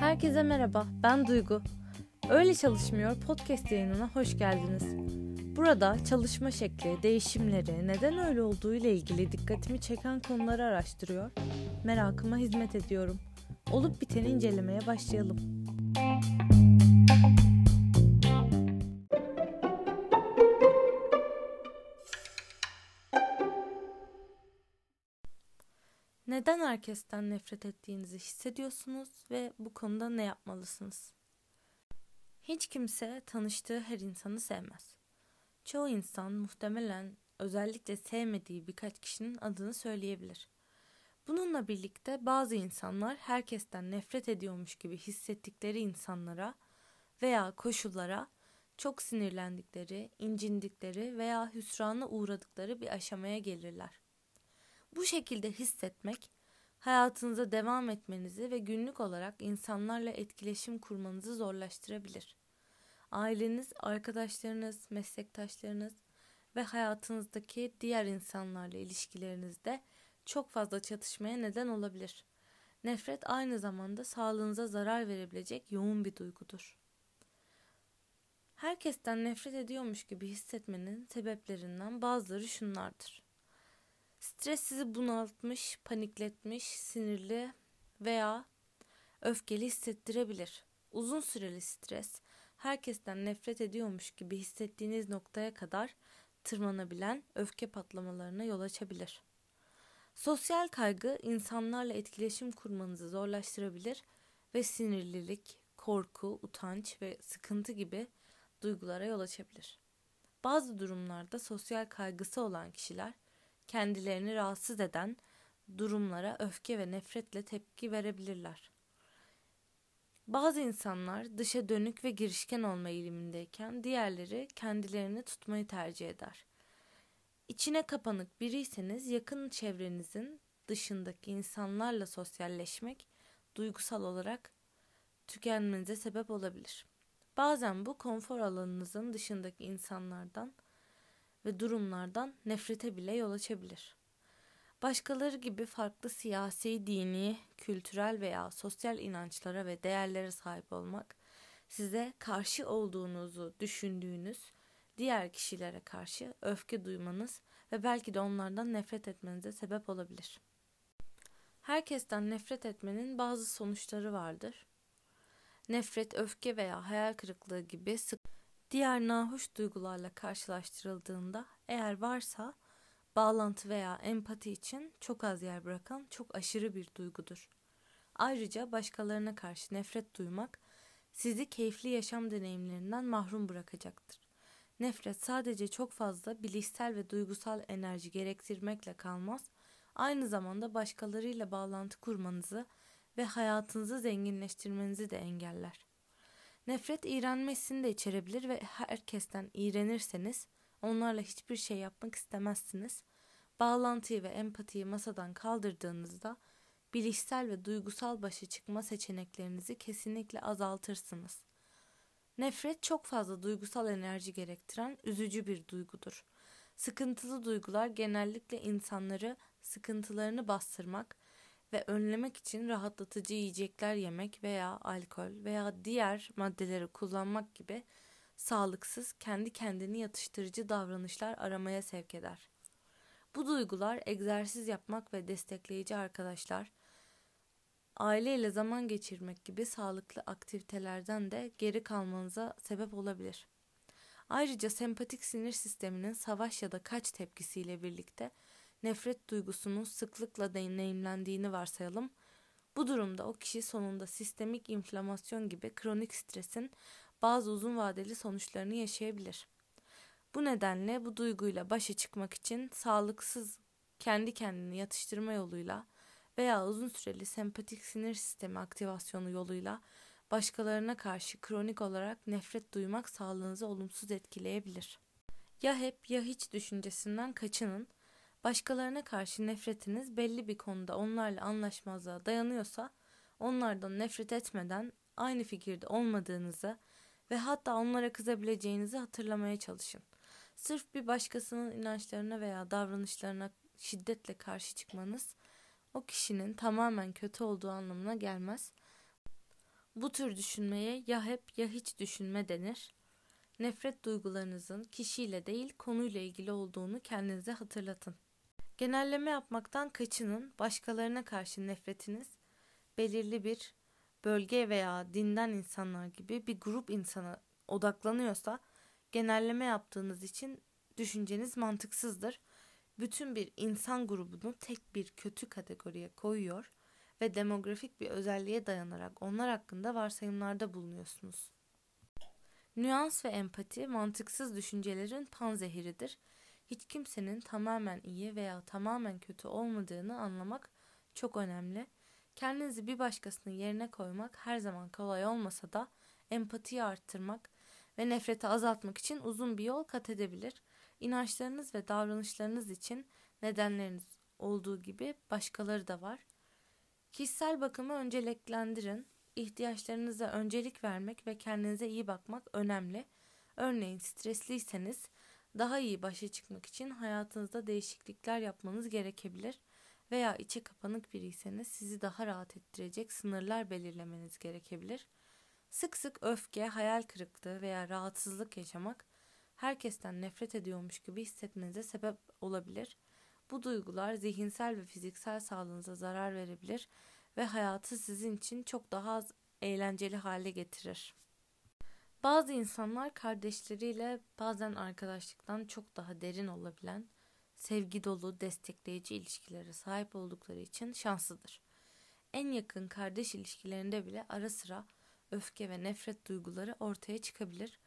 Herkese merhaba, ben Duygu. Öyle Çalışmıyor podcast yayınına hoş geldiniz. Burada çalışma şekli, değişimleri, neden öyle olduğu ile ilgili dikkatimi çeken konuları araştırıyor, merakıma hizmet ediyorum. Olup biteni incelemeye başlayalım. Neden herkesten nefret ettiğinizi hissediyorsunuz ve bu konuda ne yapmalısınız? Hiç kimse tanıştığı her insanı sevmez. Çoğu insan muhtemelen özellikle sevmediği birkaç kişinin adını söyleyebilir. Bununla birlikte bazı insanlar herkesten nefret ediyormuş gibi hissettikleri insanlara veya koşullara çok sinirlendikleri, incindikleri veya hüsrana uğradıkları bir aşamaya gelirler. Bu şekilde hissetmek hayatınıza devam etmenizi ve günlük olarak insanlarla etkileşim kurmanızı zorlaştırabilir. Aileniz, arkadaşlarınız, meslektaşlarınız ve hayatınızdaki diğer insanlarla ilişkilerinizde çok fazla çatışmaya neden olabilir. Nefret aynı zamanda sağlığınıza zarar verebilecek yoğun bir duygudur. Herkesten nefret ediyormuş gibi hissetmenin sebeplerinden bazıları şunlardır. Stres sizi bunaltmış, panikletmiş, sinirli veya öfkeli hissettirebilir. Uzun süreli stres, herkesten nefret ediyormuş gibi hissettiğiniz noktaya kadar tırmanabilen öfke patlamalarına yol açabilir. Sosyal kaygı insanlarla etkileşim kurmanızı zorlaştırabilir ve sinirlilik, korku, utanç ve sıkıntı gibi duygulara yol açabilir. Bazı durumlarda sosyal kaygısı olan kişiler kendilerini rahatsız eden durumlara öfke ve nefretle tepki verebilirler. Bazı insanlar dışa dönük ve girişken olma eğilimindeyken diğerleri kendilerini tutmayı tercih eder. İçine kapanık biriyseniz yakın çevrenizin dışındaki insanlarla sosyalleşmek duygusal olarak tükenmenize sebep olabilir. Bazen bu konfor alanınızın dışındaki insanlardan ve durumlardan nefrete bile yol açabilir. Başkaları gibi farklı siyasi, dini, kültürel veya sosyal inançlara ve değerlere sahip olmak size karşı olduğunuzu düşündüğünüz diğer kişilere karşı öfke duymanız ve belki de onlardan nefret etmenize sebep olabilir. Herkesten nefret etmenin bazı sonuçları vardır. Nefret, öfke veya hayal kırıklığı gibi sık diğer nahoş duygularla karşılaştırıldığında eğer varsa bağlantı veya empati için çok az yer bırakan çok aşırı bir duygudur. Ayrıca başkalarına karşı nefret duymak sizi keyifli yaşam deneyimlerinden mahrum bırakacaktır. Nefret sadece çok fazla bilişsel ve duygusal enerji gerektirmekle kalmaz, aynı zamanda başkalarıyla bağlantı kurmanızı ve hayatınızı zenginleştirmenizi de engeller. Nefret iğrenmesini de içerebilir ve herkesten iğrenirseniz onlarla hiçbir şey yapmak istemezsiniz. Bağlantıyı ve empatiyi masadan kaldırdığınızda bilişsel ve duygusal başa çıkma seçeneklerinizi kesinlikle azaltırsınız. Nefret çok fazla duygusal enerji gerektiren üzücü bir duygudur. Sıkıntılı duygular genellikle insanları sıkıntılarını bastırmak ve önlemek için rahatlatıcı yiyecekler yemek veya alkol veya diğer maddeleri kullanmak gibi sağlıksız, kendi kendini yatıştırıcı davranışlar aramaya sevk eder. Bu duygular egzersiz yapmak ve destekleyici arkadaşlar, aileyle zaman geçirmek gibi sağlıklı aktivitelerden de geri kalmanıza sebep olabilir. Ayrıca sempatik sinir sisteminin savaş ya da kaç tepkisiyle birlikte nefret duygusunun sıklıkla deneyimlendiğini varsayalım. Bu durumda o kişi sonunda sistemik inflamasyon gibi kronik stresin bazı uzun vadeli sonuçlarını yaşayabilir. Bu nedenle bu duyguyla başa çıkmak için sağlıksız kendi kendini yatıştırma yoluyla veya uzun süreli sempatik sinir sistemi aktivasyonu yoluyla başkalarına karşı kronik olarak nefret duymak sağlığınızı olumsuz etkileyebilir. Ya hep ya hiç düşüncesinden kaçının. Başkalarına karşı nefretiniz belli bir konuda onlarla anlaşmazlığa dayanıyorsa onlardan nefret etmeden aynı fikirde olmadığınızı ve hatta onlara kızabileceğinizi hatırlamaya çalışın. Sırf bir başkasının inançlarına veya davranışlarına şiddetle karşı çıkmanız o kişinin tamamen kötü olduğu anlamına gelmez. Bu tür düşünmeye ya hep ya hiç düşünme denir. Nefret duygularınızın kişiyle değil konuyla ilgili olduğunu kendinize hatırlatın. Genelleme yapmaktan kaçının. Başkalarına karşı nefretiniz belirli bir bölge veya dinden insanlar gibi bir grup insana odaklanıyorsa genelleme yaptığınız için düşünceniz mantıksızdır. Bütün bir insan grubunu tek bir kötü kategoriye koyuyor ve demografik bir özelliğe dayanarak onlar hakkında varsayımlarda bulunuyorsunuz. Nüans ve empati mantıksız düşüncelerin panzehiridir. Hiç kimsenin tamamen iyi veya tamamen kötü olmadığını anlamak çok önemli. Kendinizi bir başkasının yerine koymak her zaman kolay olmasa da empatiyi arttırmak ve nefreti azaltmak için uzun bir yol kat edebilir. İnançlarınız ve davranışlarınız için nedenleriniz olduğu gibi başkaları da var. Kişisel bakımı önceliklendirin. İhtiyaçlarınıza öncelik vermek ve kendinize iyi bakmak önemli. Örneğin stresliyseniz daha iyi başa çıkmak için hayatınızda değişiklikler yapmanız gerekebilir veya içe kapanık biriyseniz sizi daha rahat ettirecek sınırlar belirlemeniz gerekebilir. Sık sık öfke, hayal kırıklığı veya rahatsızlık yaşamak herkesten nefret ediyormuş gibi hissetmenize sebep olabilir. Bu duygular zihinsel ve fiziksel sağlığınıza zarar verebilir ve hayatı sizin için çok daha az eğlenceli hale getirir. Bazı insanlar kardeşleriyle bazen arkadaşlıktan çok daha derin olabilen, sevgi dolu, destekleyici ilişkilere sahip oldukları için şanslıdır. En yakın kardeş ilişkilerinde bile ara sıra öfke ve nefret duyguları ortaya çıkabilir.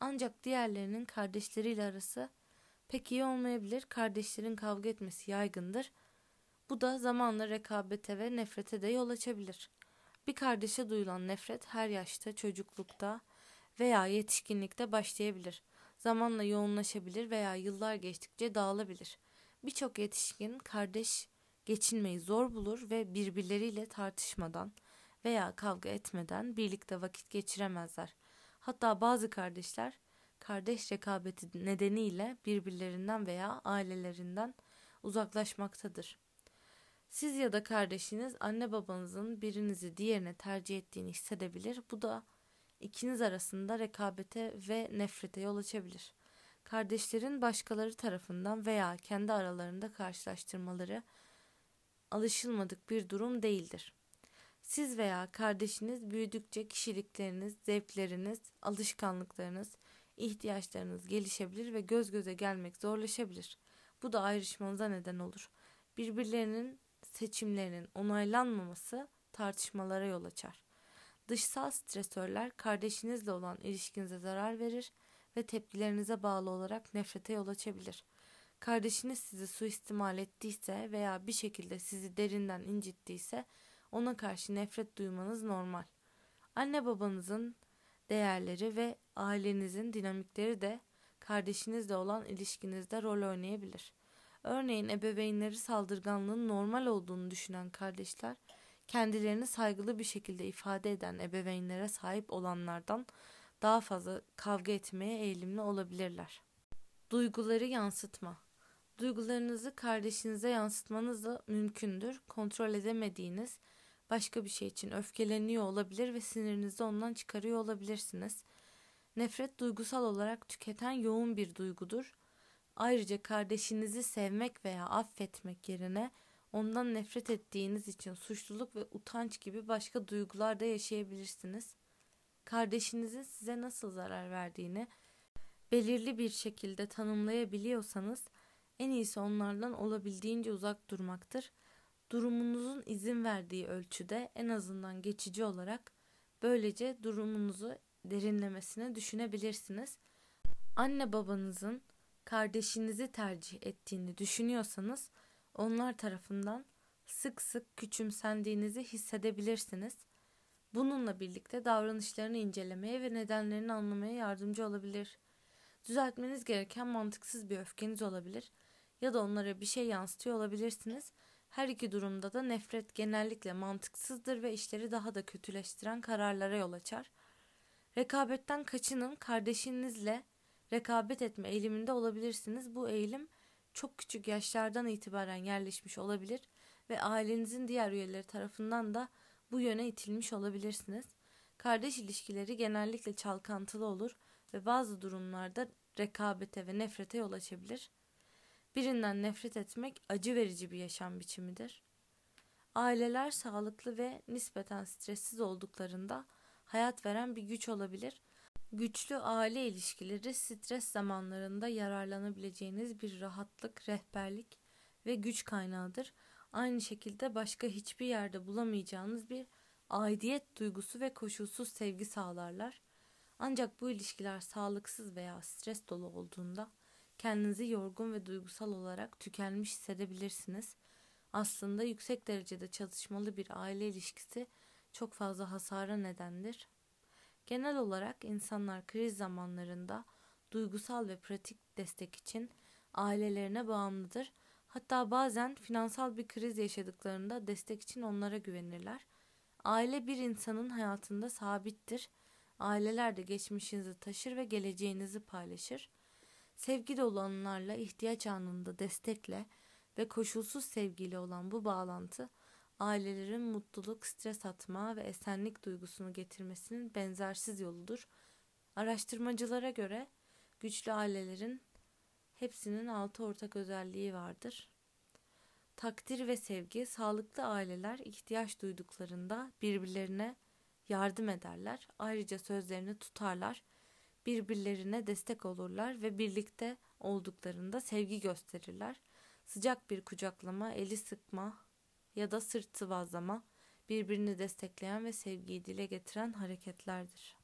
Ancak diğerlerinin kardeşleriyle arası pek iyi olmayabilir. Kardeşlerin kavga etmesi yaygındır. Bu da zamanla rekabete ve nefrete de yol açabilir. Bir kardeşe duyulan nefret her yaşta, çocuklukta veya yetişkinlikte başlayabilir. Zamanla yoğunlaşabilir veya yıllar geçtikçe dağılabilir. Birçok yetişkin kardeş geçinmeyi zor bulur ve birbirleriyle tartışmadan veya kavga etmeden birlikte vakit geçiremezler. Hatta bazı kardeşler kardeş rekabeti nedeniyle birbirlerinden veya ailelerinden uzaklaşmaktadır. Siz ya da kardeşiniz anne babanızın birinizi diğerine tercih ettiğini hissedebilir. Bu da ikiniz arasında rekabete ve nefrete yol açabilir. Kardeşlerin başkaları tarafından veya kendi aralarında karşılaştırmaları alışılmadık bir durum değildir. Siz veya kardeşiniz büyüdükçe kişilikleriniz, zevkleriniz, alışkanlıklarınız, ihtiyaçlarınız gelişebilir ve göz göze gelmek zorlaşabilir. Bu da ayrışmanıza neden olur. Birbirlerinin seçimlerinin onaylanmaması tartışmalara yol açar. Dışsal stresörler kardeşinizle olan ilişkinize zarar verir ve tepkilerinize bağlı olarak nefrete yol açabilir. Kardeşiniz sizi suistimal ettiyse veya bir şekilde sizi derinden incittiyse ona karşı nefret duymanız normal. Anne babanızın değerleri ve ailenizin dinamikleri de kardeşinizle olan ilişkinizde rol oynayabilir. Örneğin ebeveynleri saldırganlığın normal olduğunu düşünen kardeşler, kendilerini saygılı bir şekilde ifade eden ebeveynlere sahip olanlardan daha fazla kavga etmeye eğilimli olabilirler. Duyguları yansıtma. Duygularınızı kardeşinize yansıtmanız da mümkündür. Kontrol edemediğiniz başka bir şey için öfkeleniyor olabilir ve sinirinizi ondan çıkarıyor olabilirsiniz. Nefret duygusal olarak tüketen yoğun bir duygudur. Ayrıca kardeşinizi sevmek veya affetmek yerine ondan nefret ettiğiniz için suçluluk ve utanç gibi başka duygular da yaşayabilirsiniz. Kardeşinizin size nasıl zarar verdiğini belirli bir şekilde tanımlayabiliyorsanız en iyisi onlardan olabildiğince uzak durmaktır durumunuzun izin verdiği ölçüde en azından geçici olarak böylece durumunuzu derinlemesine düşünebilirsiniz. Anne babanızın kardeşinizi tercih ettiğini düşünüyorsanız onlar tarafından sık sık küçümsendiğinizi hissedebilirsiniz. Bununla birlikte davranışlarını incelemeye ve nedenlerini anlamaya yardımcı olabilir. Düzeltmeniz gereken mantıksız bir öfkeniz olabilir ya da onlara bir şey yansıtıyor olabilirsiniz her iki durumda da nefret genellikle mantıksızdır ve işleri daha da kötüleştiren kararlara yol açar. Rekabetten kaçının kardeşinizle rekabet etme eğiliminde olabilirsiniz. Bu eğilim çok küçük yaşlardan itibaren yerleşmiş olabilir ve ailenizin diğer üyeleri tarafından da bu yöne itilmiş olabilirsiniz. Kardeş ilişkileri genellikle çalkantılı olur ve bazı durumlarda rekabete ve nefrete yol açabilir. Birinden nefret etmek acı verici bir yaşam biçimidir. Aileler sağlıklı ve nispeten stressiz olduklarında hayat veren bir güç olabilir. Güçlü aile ilişkileri stres zamanlarında yararlanabileceğiniz bir rahatlık, rehberlik ve güç kaynağıdır. Aynı şekilde başka hiçbir yerde bulamayacağınız bir aidiyet duygusu ve koşulsuz sevgi sağlarlar. Ancak bu ilişkiler sağlıksız veya stres dolu olduğunda kendinizi yorgun ve duygusal olarak tükenmiş hissedebilirsiniz. Aslında yüksek derecede çatışmalı bir aile ilişkisi çok fazla hasara nedendir. Genel olarak insanlar kriz zamanlarında duygusal ve pratik destek için ailelerine bağımlıdır. Hatta bazen finansal bir kriz yaşadıklarında destek için onlara güvenirler. Aile bir insanın hayatında sabittir. Aileler de geçmişinizi taşır ve geleceğinizi paylaşır. Sevgi dolu anılarla ihtiyaç anında destekle ve koşulsuz sevgiyle olan bu bağlantı ailelerin mutluluk, stres atma ve esenlik duygusunu getirmesinin benzersiz yoludur. Araştırmacılara göre güçlü ailelerin hepsinin altı ortak özelliği vardır. Takdir ve sevgi, sağlıklı aileler ihtiyaç duyduklarında birbirlerine yardım ederler. Ayrıca sözlerini tutarlar, birbirlerine destek olurlar ve birlikte olduklarında sevgi gösterirler. Sıcak bir kucaklama, eli sıkma ya da sırt sıvazlama birbirini destekleyen ve sevgiyi dile getiren hareketlerdir.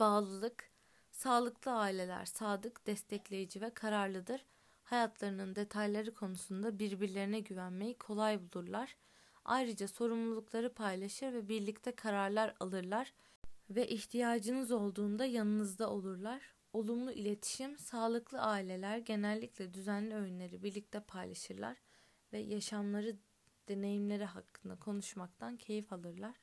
Bağlılık, sağlıklı aileler sadık, destekleyici ve kararlıdır. Hayatlarının detayları konusunda birbirlerine güvenmeyi kolay bulurlar. Ayrıca sorumlulukları paylaşır ve birlikte kararlar alırlar ve ihtiyacınız olduğunda yanınızda olurlar. Olumlu iletişim, sağlıklı aileler genellikle düzenli öğünleri birlikte paylaşırlar ve yaşamları, deneyimleri hakkında konuşmaktan keyif alırlar.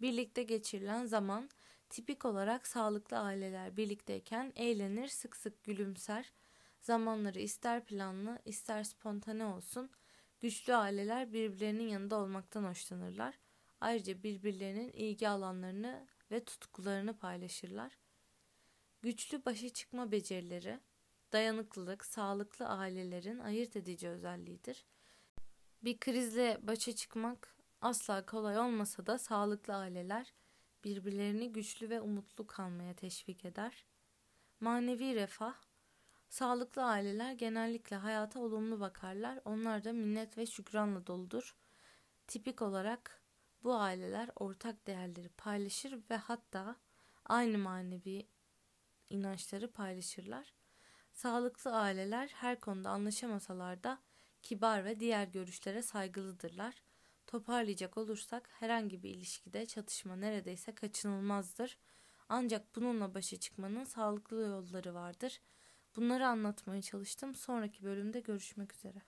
Birlikte geçirilen zaman tipik olarak sağlıklı aileler birlikteyken eğlenir, sık sık gülümser. Zamanları ister planlı, ister spontane olsun. Güçlü aileler birbirlerinin yanında olmaktan hoşlanırlar. Ayrıca birbirlerinin ilgi alanlarını ve tutkularını paylaşırlar. Güçlü başa çıkma becerileri, dayanıklılık, sağlıklı ailelerin ayırt edici özelliğidir. Bir krizle başa çıkmak asla kolay olmasa da sağlıklı aileler birbirlerini güçlü ve umutlu kalmaya teşvik eder. Manevi refah, sağlıklı aileler genellikle hayata olumlu bakarlar. Onlar da minnet ve şükranla doludur. Tipik olarak bu aileler ortak değerleri paylaşır ve hatta aynı manevi inançları paylaşırlar. Sağlıklı aileler her konuda anlaşamasalar da kibar ve diğer görüşlere saygılıdırlar. Toparlayacak olursak herhangi bir ilişkide çatışma neredeyse kaçınılmazdır. Ancak bununla başa çıkmanın sağlıklı yolları vardır. Bunları anlatmaya çalıştım. Sonraki bölümde görüşmek üzere.